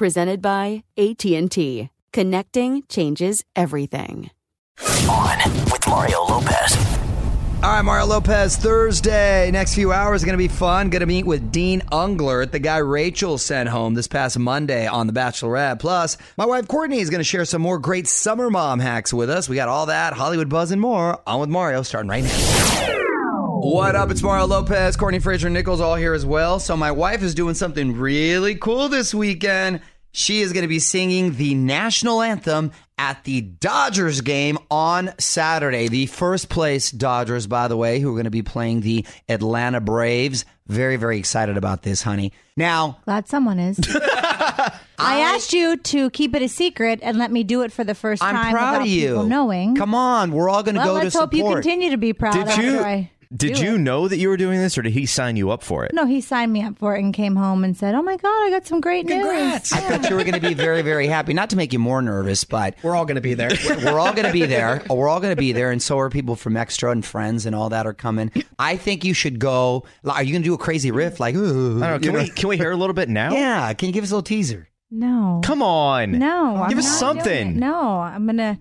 Presented by AT&T. Connecting changes everything. On with Mario Lopez. All right, Mario Lopez, Thursday. Next few hours are going to be fun. Going to meet with Dean Unglert, the guy Rachel sent home this past Monday on The Bachelorette. Plus, my wife Courtney is going to share some more great summer mom hacks with us. We got all that, Hollywood buzz, and more. On with Mario, starting right now. What up? It's Mario Lopez, Courtney Fraser Nichols, all here as well. So, my wife is doing something really cool this weekend. She is going to be singing the national anthem at the Dodgers game on Saturday. The first place Dodgers, by the way, who are going to be playing the Atlanta Braves. Very, very excited about this, honey. Now, Glad someone is. I asked you to keep it a secret and let me do it for the 1st time. I'm proud of you. people knowing. Come on, we're all going to well, go let's to hope you continue to be proud. Did you I did you it. know that you were doing this, or did he sign you up for it? No, he signed me up for it and came home and said, "Oh my god, I got some great Congrats. news." I thought you were going to be very, very happy. Not to make you more nervous, but We're all going to be there. we're all going to be there. Oh, we're all going to be there, and so are people from Extra and friends and all that are coming. I think you should go. Are you going to do a crazy riff like? Ooh, I don't know. Can we can we hear a little bit now? Yeah. Can you give us a little teaser? No, Come on. no, Give I'm us not something. doing it. No, I'm gonna.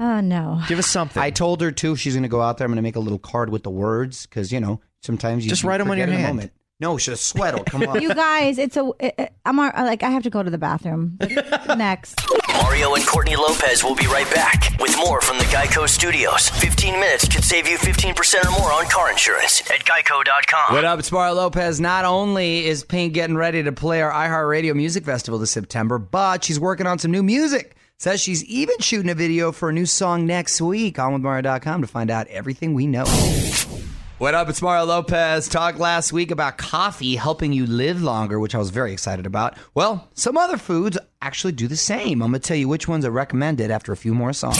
Oh no. Give us something. I told her too. She's going to go out there. I'm going to make a little card with the words because you know sometimes you Just write them on forget your in the hand. moment. No, should have sweat. Come on. You guys, it's a. It, it- I'm like I have to go to the bathroom. Next. Mario and Courtney Lopez will be right back with more from the Geico Studios. 15 minutes could save you 15% or more on car insurance at geico.com. What up? It's Mario Lopez. Not only is Pink getting ready to play our iHeartRadio Music Festival this September, but she's working on some new music. Says she's even shooting a video for a new song next week. On with Mario.com to find out everything we know. What up? It's Mario Lopez. Talked last week about coffee helping you live longer, which I was very excited about. Well, some other foods actually do the same. I'm going to tell you which ones are recommended after a few more songs.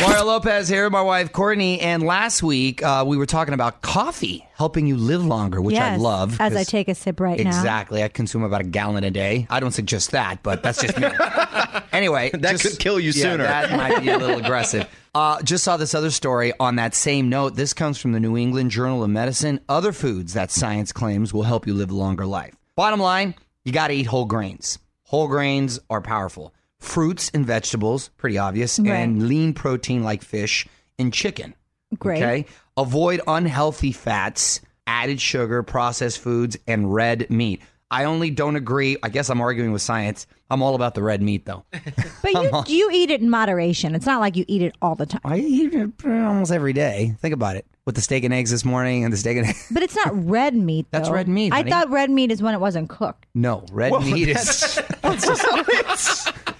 Mario Lopez here, my wife Courtney, and last week uh, we were talking about coffee helping you live longer, which I yes, love. As I 'cause- take a sip right now. Exactly. I consume about a gallon a day. I don't suggest that, but that's just me. anyway, That just- could kill you yeah, sooner. That might be a little aggressive. Uh, just saw this other story on that same note. This comes from the New England Journal of Medicine. Other foods that science claims will help you live a longer life. Bottom line, you got to eat whole grains. Whole grains are powerful. Fruits and vegetables, pretty obvious, Right. and lean protein like fish and chicken. Great. Okay. Avoid unhealthy fats, added sugar, processed foods, and red meat. I only don't agree. I guess I'm arguing with science. I'm all about the red meat, though. But you you eat it in moderation. It's not like you eat it all the time. I eat it uh, almost every day. Think about it. With the steak and eggs this morning and the steak and eggs. But it's not red meat. That's though. red meat, I honey. thought red meat is when it wasn't cooked. No, red meat is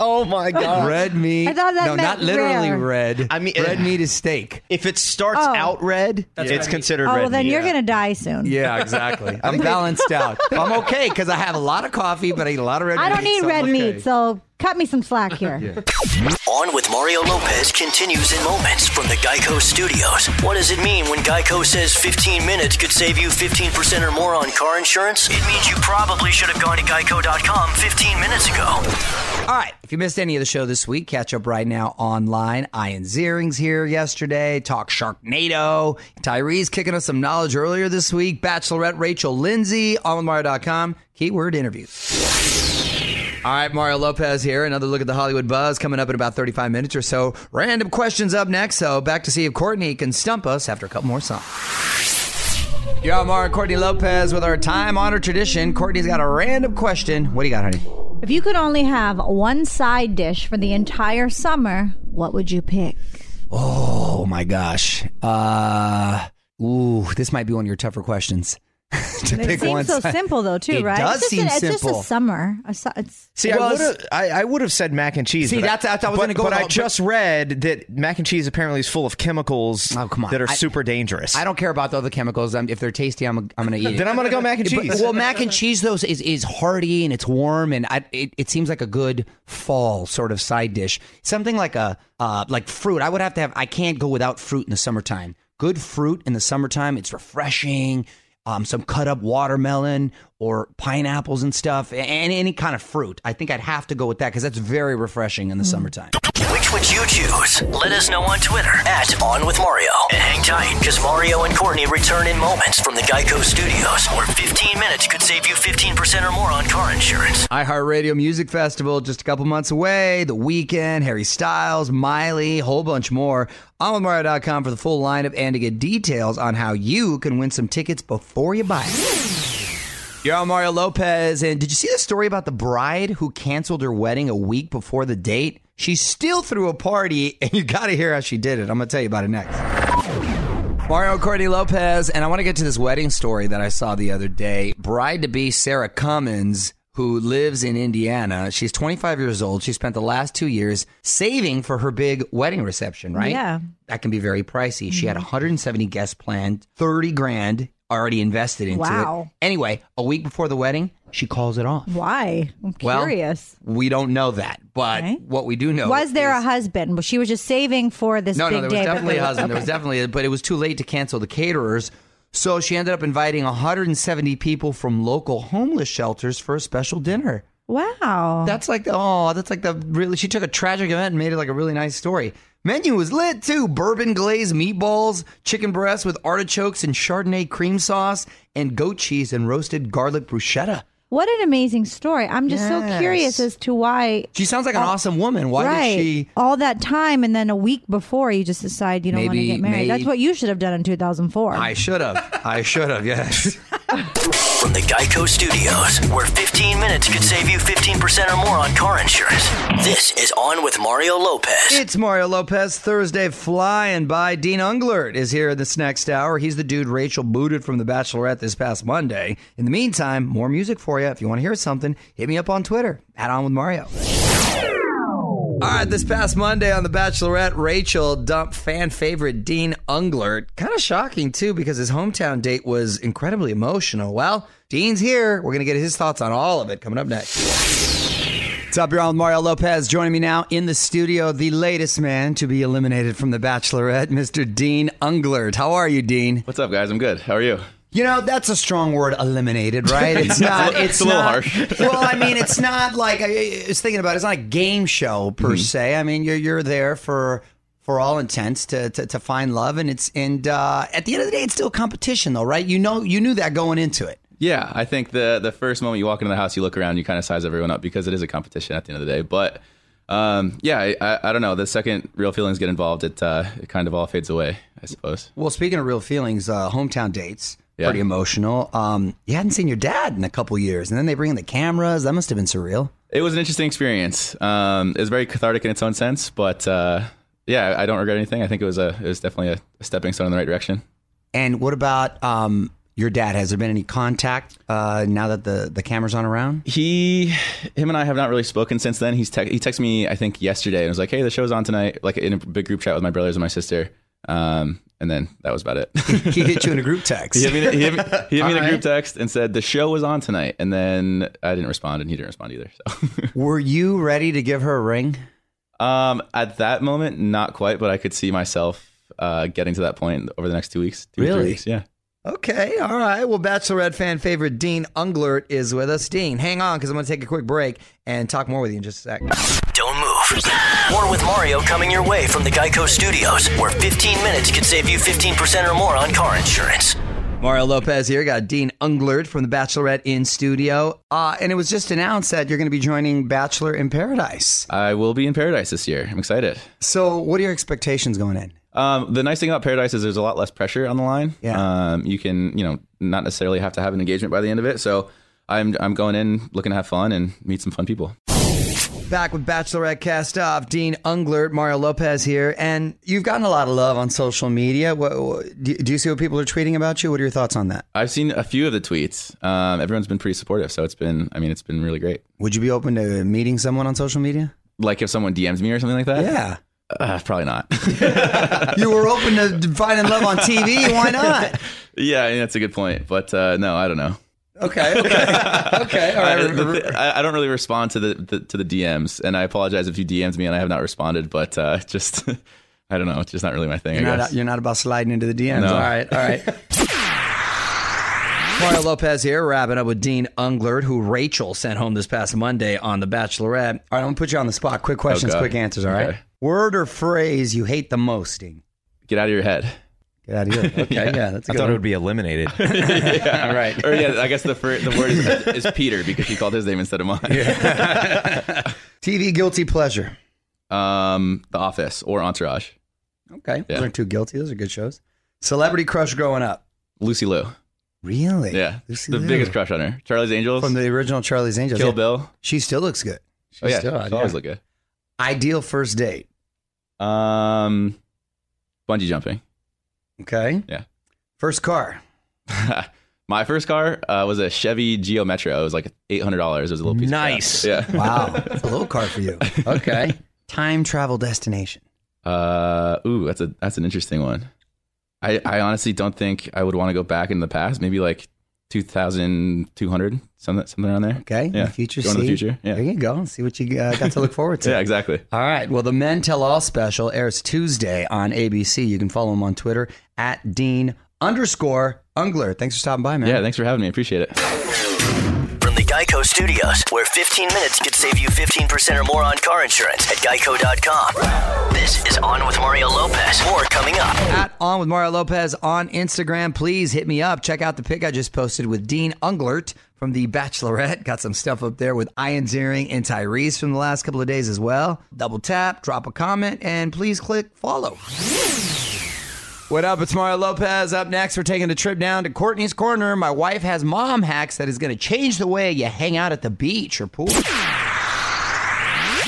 Oh my god. red meat. I thought that no, meant not literally rare. red. I mean- red meat is steak. If it starts Oh. out red, it's considered Oh, red. well, then meat. you're gonna die soon. Yeah, exactly. I'm balanced out. I'm okay because I have a lot of coffee, but I eat a lot of red meat. I don't need so red I'm okay. meat, so cut me some slack here. On with Mario Lopez continues in moments from the Geico Studios. What does it mean when Geico says 15 minutes could save you 15% or more on car insurance? It means you probably should have gone to geico.com 15 minutes ago. All right. If you missed any of the show this week, catch up right now online. Ian Ziering's here yesterday. Talk Sharknado. Tyrese kicking us some knowledge earlier this week. Bachelorette Rachel Lindsay. OnWithMario.com. Keyword interview. All right, Mario Lopez here. Another look at the Hollywood buzz coming up in about 35 minutes or so. Random questions up next. So back to see if Courtney can stump us after a couple more songs. You're on Mario Courtney Lopez with our time honored tradition. Courtney's got a random question. What do you got, honey? If you could only have one side dish for the entire summer, what would you pick? Oh my gosh. Uh ooh, this might be one of your tougher questions. to It pick seems so simple though, too, It right? does it's just seem a, it's just a summer. A it's, See, Well, I would have I, I would have said mac and cheese. See, that's- that's- I was but, gonna go But I with- just read that mac and cheese apparently is full of chemicals Oh, come on. that are I- super dangerous. I don't care about the other chemicals. I'm, if they're tasty, I'm, I'm going to eat it. Then I'm gonna go mac and But- cheese. well, mac and cheese though is is hearty and it's warm and I, it, it seems like a good fall sort of side dish. Something like a uh, like fruit. I would have to have. I can't go without fruit in the summertime. Good fruit in the summertime. It's refreshing. Um, some cut up watermelon or pineapples and stuff, and any kind of fruit. I think I'd have to go with that because that's very refreshing in the summertime. Which would you choose? Let us know on Twitter at On With Mario. And hang tight, because Mario and Courtney return in moments from the Geico Studios, where 15 minutes could save you 15% or more on car insurance. iHeartRadio Music Festival just a couple months away. The Weeknd, Harry Styles, Miley, whole bunch more. I'm OnWithMario.com for the full lineup and to get details on how you can win some tickets before you buy it. You're on Mario Lopez, and did you see the story about the bride who canceled her wedding a week before the date? She still threw a party, and you got to hear how she did it. I'm going to tell you about it next. Mario Courtney Lopez, and I want to get to this wedding story that I saw the other day. Bride to be Sarah Cummins, who lives in Indiana. She's 25 years old. She spent the last two years saving for her big wedding reception, right? Yeah. That can be very pricey. She had mm-hmm. 170 guests planned, 30 grand already invested into Wow. it. Anyway, a week before the wedding, she calls it off. why? I'm Well. We don't know that, but Okay. what we do know was there a husband? Well, she was just saving for this no, no, there was definitely a husband. There was definitely, a, but it was too late to cancel the caterers. So she ended up inviting 170 people from local homeless shelters for a special dinner. Wow. That's like the oh, that's like the really. She took a tragic event and made it like a really nice story. Menu was lit too: bourbon glazed meatballs, chicken breasts with artichokes and Chardonnay cream sauce, and goat cheese and roasted garlic bruschetta. What an amazing story. I'm just so curious as to why. She sounds like an awesome woman. Why right. did she? All that time and then a week before you just decide you don't want to get married. That's what you should have done in 2004. I should have. I should have. Yes. From the Geico Studios, where 15 minutes could save you 15% or more on car insurance. This is On with Mario Lopez. It's Mario Lopez Thursday flying by. Dean Unglert is here this next hour. He's the dude Rachel booted from The Bachelorette this past Monday. In the meantime, more music for you. If you want to hear something, hit me up on Twitter. Add on with Mario. All right, this past Monday on The Bachelorette, Rachel dumped fan favorite Dean Unglert. Kind of shocking, too, because his hometown date was incredibly emotional. Well, Dean's here. We're going to get his thoughts on all of it coming up next. What's up, you're on Mario Lopez. Joining me now in the studio, the latest man to be eliminated from The Bachelorette, Mr. Dean Unglert. How are you, Dean? What's up, guys? I'm good. How are you? You know, that's a strong word, eliminated, right? It's not. It's, It's a little not, harsh. well, I mean, it's not like I was thinking about. it. It's not a game show per Mm-hmm. se. I mean, you're you're there for for all intents to, to to find love, and it's and uh, at the end of the day, it's still competition, though, right? You know, you knew that going into it. Yeah, I think the the first moment you walk into the house, you look around, you kind of size everyone up because it is a competition at the end of the day. But um, yeah, I, I, I don't know. The second real feelings get involved, it uh, it kind of all fades away, I suppose. Well, speaking of real feelings, uh, hometown dates. Yeah. Pretty emotional. Um, you hadn't seen your dad in a couple years, and then they bring in the cameras. That must have been surreal. It was an interesting experience. Um, it was very cathartic in its own sense, but uh, yeah, I don't regret anything. I think it was a it was definitely a, stepping stone in the right direction. And what about um, your dad? Has there been any contact uh, now that the the cameras aren't around? He, him, and I have not really spoken since then. He's te- he texted me I think yesterday and was like, "Hey, the show's on tonight." Like in a big group chat with my brothers and my sister. Um, and then that was about it. he hit you in a group text. He hit me, he hit me, he hit me in a All group text and said the show was on tonight, and then I didn't respond, and he didn't respond either. So, Were you ready to give her a ring? um, at that moment, not quite, but I could see myself uh, getting to that point over the next two weeks. Two three Really? weeks, yeah. Okay, all right. Well, Bachelorette fan favorite Dean Unglert is with us. Dean, hang on because I'm going to take a quick break and talk more with you in just a sec. Don't move. More with Mario coming your way from the Geico Studios, where 15 minutes could save you 15% or more on car insurance. Mario Lopez here. Got Dean Unglert from The Bachelorette in studio. Uh, and it was just announced that you're going to be joining Bachelor in Paradise. I will be in paradise this year. I'm excited. So, what are your expectations going in? Um, the nice thing about Paradise is there's a lot less pressure on the line. Yeah. Um, you can, you know, not necessarily have to have an engagement by the end of it. So I'm I'm going in looking to have fun and meet some fun people. Back with Bachelorette cast off, Dean Unglert, Mario Lopez here, and you've gotten a lot of love on social media. What, what, do, do you see what people are tweeting about you? What are your thoughts on that? I've seen a few of the tweets. Um, everyone's been pretty supportive, so it's been. I mean, it's been really great. Would you be open to meeting someone on social media? Like if someone DMs me or something like that. Yeah. Uh, probably not. you were open to finding love on TV. Why not? yeah, I mean, that's a good point. But uh, no, I don't know. Okay. Okay. Okay. All I, the I I don't really respond to the, the to the DMs, and I apologize if you DMs me and I have not responded. But uh, just I don't know. It's just not really my thing. You're I not, you're not about sliding into the DMs. No. All right. All right. Mario Lopez here, wrapping up with Dean Unglert, who Rachel sent home this past Monday on The Bachelorette. All right, I'm to put you on the spot. Quick questions, Okay. quick answers, all right? Okay. Word or phrase you hate the most, Dean? Get out of your head. Get out of here. Okay, yeah, that's a I good thought one. it would be eliminated. yeah, All right. Or yeah, I guess the fir- the word is, is Peter because he called his name instead of mine. TV guilty pleasure. Um, The Office or Entourage. Okay. Yeah. Those are two guilty. Those are good shows. Celebrity crush growing up. Lucy Liu. Really? Yeah, Lucy the Liu. biggest crush on her. Charlie's Angels. From the original Charlie's Angels. Kill yeah. Bill. She still looks good. She Oh yeah, still, she always look good. Ideal first date. Um, bungee jumping. Okay. Yeah. First car. My first car uh, was a Chevy Geo Metro. It was like eight hundred dollars. It was a little piece. Nice. Of crap. Yeah. Wow. That's a little car for you. Okay. Time travel destination. Uh, ooh, that's a that's an interesting one. I I honestly don't think I would want to go back in the past. Maybe like two thousand two hundred, something something around there. Okay. In Yeah. the future. Going to the future. Yeah. There you go. And see what you uh, got to look forward to. Yeah. Exactly. All right. Well, the Men Tell All special airs Tuesday on ABC. You can follow them on Twitter at Dean underscore Unglert. Thanks for stopping by, man. Yeah. Thanks for having me. Appreciate it. From the Geico Studios, where 15 minutes could save you 15% or more on car insurance at geico.com. This is On with Mario Lopez. More coming up. At On with Mario Lopez on Instagram. Please hit me up. Check out the pic I just posted with Dean Unglert from The Bachelorette. Got some stuff up there with Ian Ziering and Tyrese from the last couple of days as well. Double tap, drop a comment, and please click follow. What up? It's Mario Lopez. Up next, we're taking a trip down to Courtney's Corner. My wife has mom hacks that is going to change the way you hang out at the beach or pool.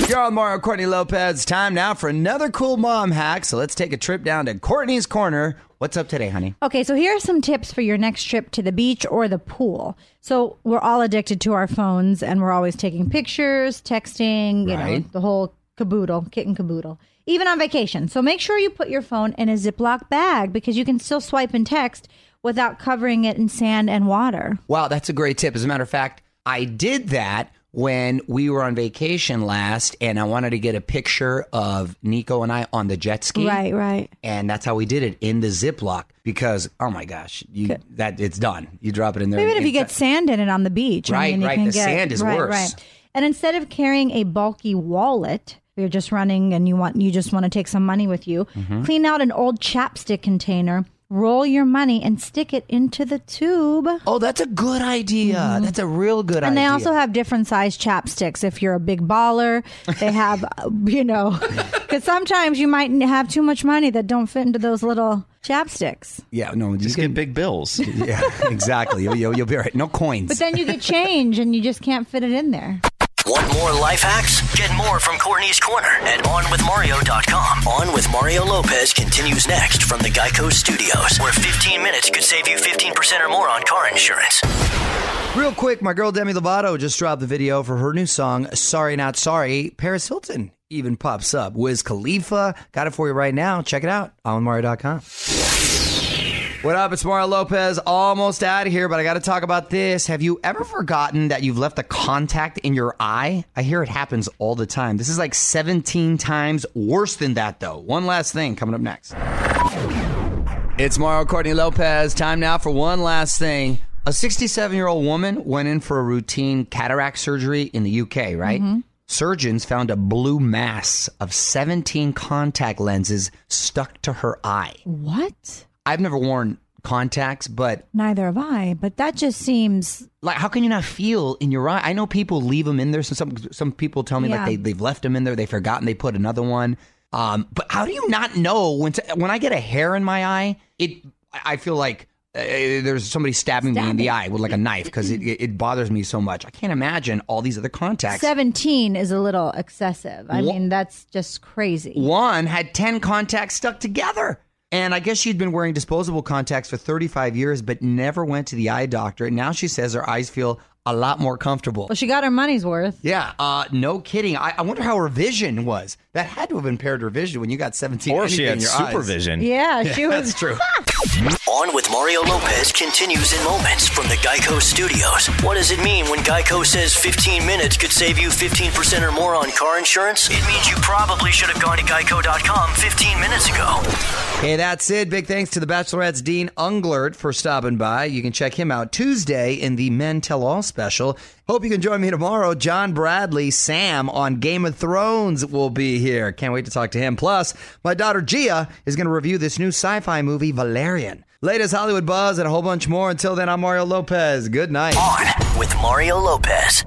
You're on Mario Courtney Lopez. Time now for another cool mom hack. So let's take a trip down to Courtney's Corner. What's up today, honey? Okay, so here are some tips for your next trip to the beach or the pool. So we're all addicted to our phones and we're always taking pictures, texting, you know, the whole caboodle, kitten caboodle. Even on vacation. So make sure you put your phone in a Ziploc bag because you can still swipe and text without covering it in sand and water. Wow, that's a great tip. As a matter of fact, I did that when we were on vacation last and I wanted to get a picture of Nico and I on the jet ski. Right, right. And that's how we did it in the Ziploc because oh my gosh, you that it's done. You drop it in there. Even if you get sand in it on the beach. I Right, mean, you right. The get- sand is right, worse. Right. And instead of carrying a bulky wallet, you're just running and you want you just want to take some money with you. Mm-hmm. Clean out an old chapstick container. roll your money and stick it into the tube. Oh, that's a good idea. That's a real good Mm-hmm. And they also have different size chapsticks. If you're a big baller, they have, uh, you know, because sometimes you might have too much money that don't fit into those little chapsticks. yeah, no, Just you get big bills. yeah, exactly. You'll, you'll, you'll be all right. No coins. But then you get change and you just can't fit it in there. Want more life hacks? Get more from Courtney's Corner at OnWithMario.com. On with Mario Lopez continues next from the Geico Studios, where 15 minutes could save you 15% or more on car insurance. Real quick, my girl Demi Lovato just dropped the video for her new song, Sorry Not Sorry. Paris Hilton even pops up. Wiz Khalifa. Got it for you right now. Check it out on Mario.com. What up? It's Mario Lopez. Almost out of here, but I got to talk about this. Have you ever forgotten that you've left a contact in your eye? I hear it happens all the time. This is like 17 times worse than that, though. One last thing coming up next. It's Mario Courtney Lopez. Time now for one last thing. A 67 year old woman went in for a routine cataract surgery in the UK, right? Mm-hmm. Surgeons found a blue mass of 17 contact lenses stuck to her eye. What? I've never worn contacts, but Neither have I, but that just seems like, how can you not feel in your eye? I know people leave them in there. So some some people tell me Yeah. like they they've left them in there. They've forgotten they put another one. Um, but how do you not know when to, when I get a hair in my eye? It I feel like uh, there's somebody stabbing me in the eye with like a knife because it, it bothers me so much. I can't imagine all these other contacts. 17 is a little excessive. I mean, that's just crazy. One had 10 contacts stuck together. And I guess she'd been wearing disposable contacts for 35 years, but never went to the eye doctor. And now she says her eyes feel a lot more comfortable. Well, she got her money's worth. Yeah, uh, no kidding. I, I wonder how her vision was. That had to have impaired her vision when you got 17 or she had in your eyes. supervision. Yeah, she was. That's true. On with Mario Lopez continues in moments from the Geico Studios. What does it mean when Geico says 15 minutes could save you 15% or more on car insurance? It means you probably should have gone to geico.com 15 minutes ago. Hey, that's it. Big thanks to the Bachelorette's Dean Unglert for stopping by. You can check him out Tuesday in the Men Tell All special. Hope you can join me tomorrow. John Bradley, Sam on Game of Thrones will be here. Can't wait to talk to him. Plus, my daughter Gia is going to review this new sci fi movie, Valerian. Latest Hollywood buzz and a whole bunch more. Until then, I'm Mario Lopez. Good night. On with Mario Lopez.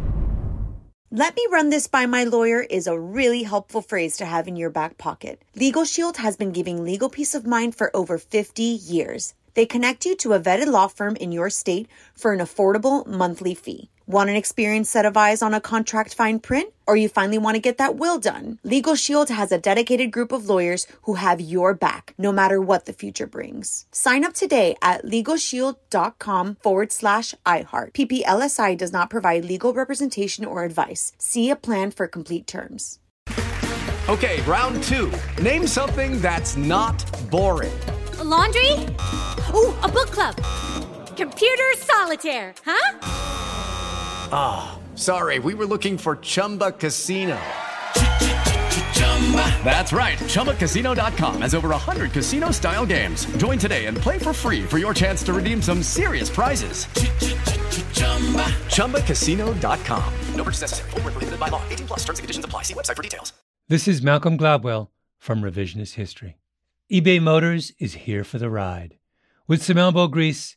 Let me run this by my lawyer is a really helpful phrase to have in your back pocket. Legal Shield has been giving legal peace of mind for over 50 years. They connect you to a vetted law firm in your state for an affordable monthly fee. Want an experienced set of eyes on a contract fine print? Or you finally want to get that will done? Legal Shield has a dedicated group of lawyers who have your back, no matter what the future brings. Sign up today at LegalShield.com forward slash iHeart. PPLSI does not provide legal representation or advice. See a plan for complete terms. Okay, round two. Name something that's not boring. A laundry? Ooh, a book club. Computer solitaire, huh? Ah, sorry, we were looking for Chumba Casino. That's right. ChumbaCasino.com has over 100 casino style games. Join today and play for free for your chance to redeem some serious prizes. ChumbaCasino.com. No purchase necessary. Where prohibited by law. 18 plus terms and conditions apply. See website for details. This is Malcolm Gladwell from Revisionist History. eBay Motors is here for the ride. With some elbow grease,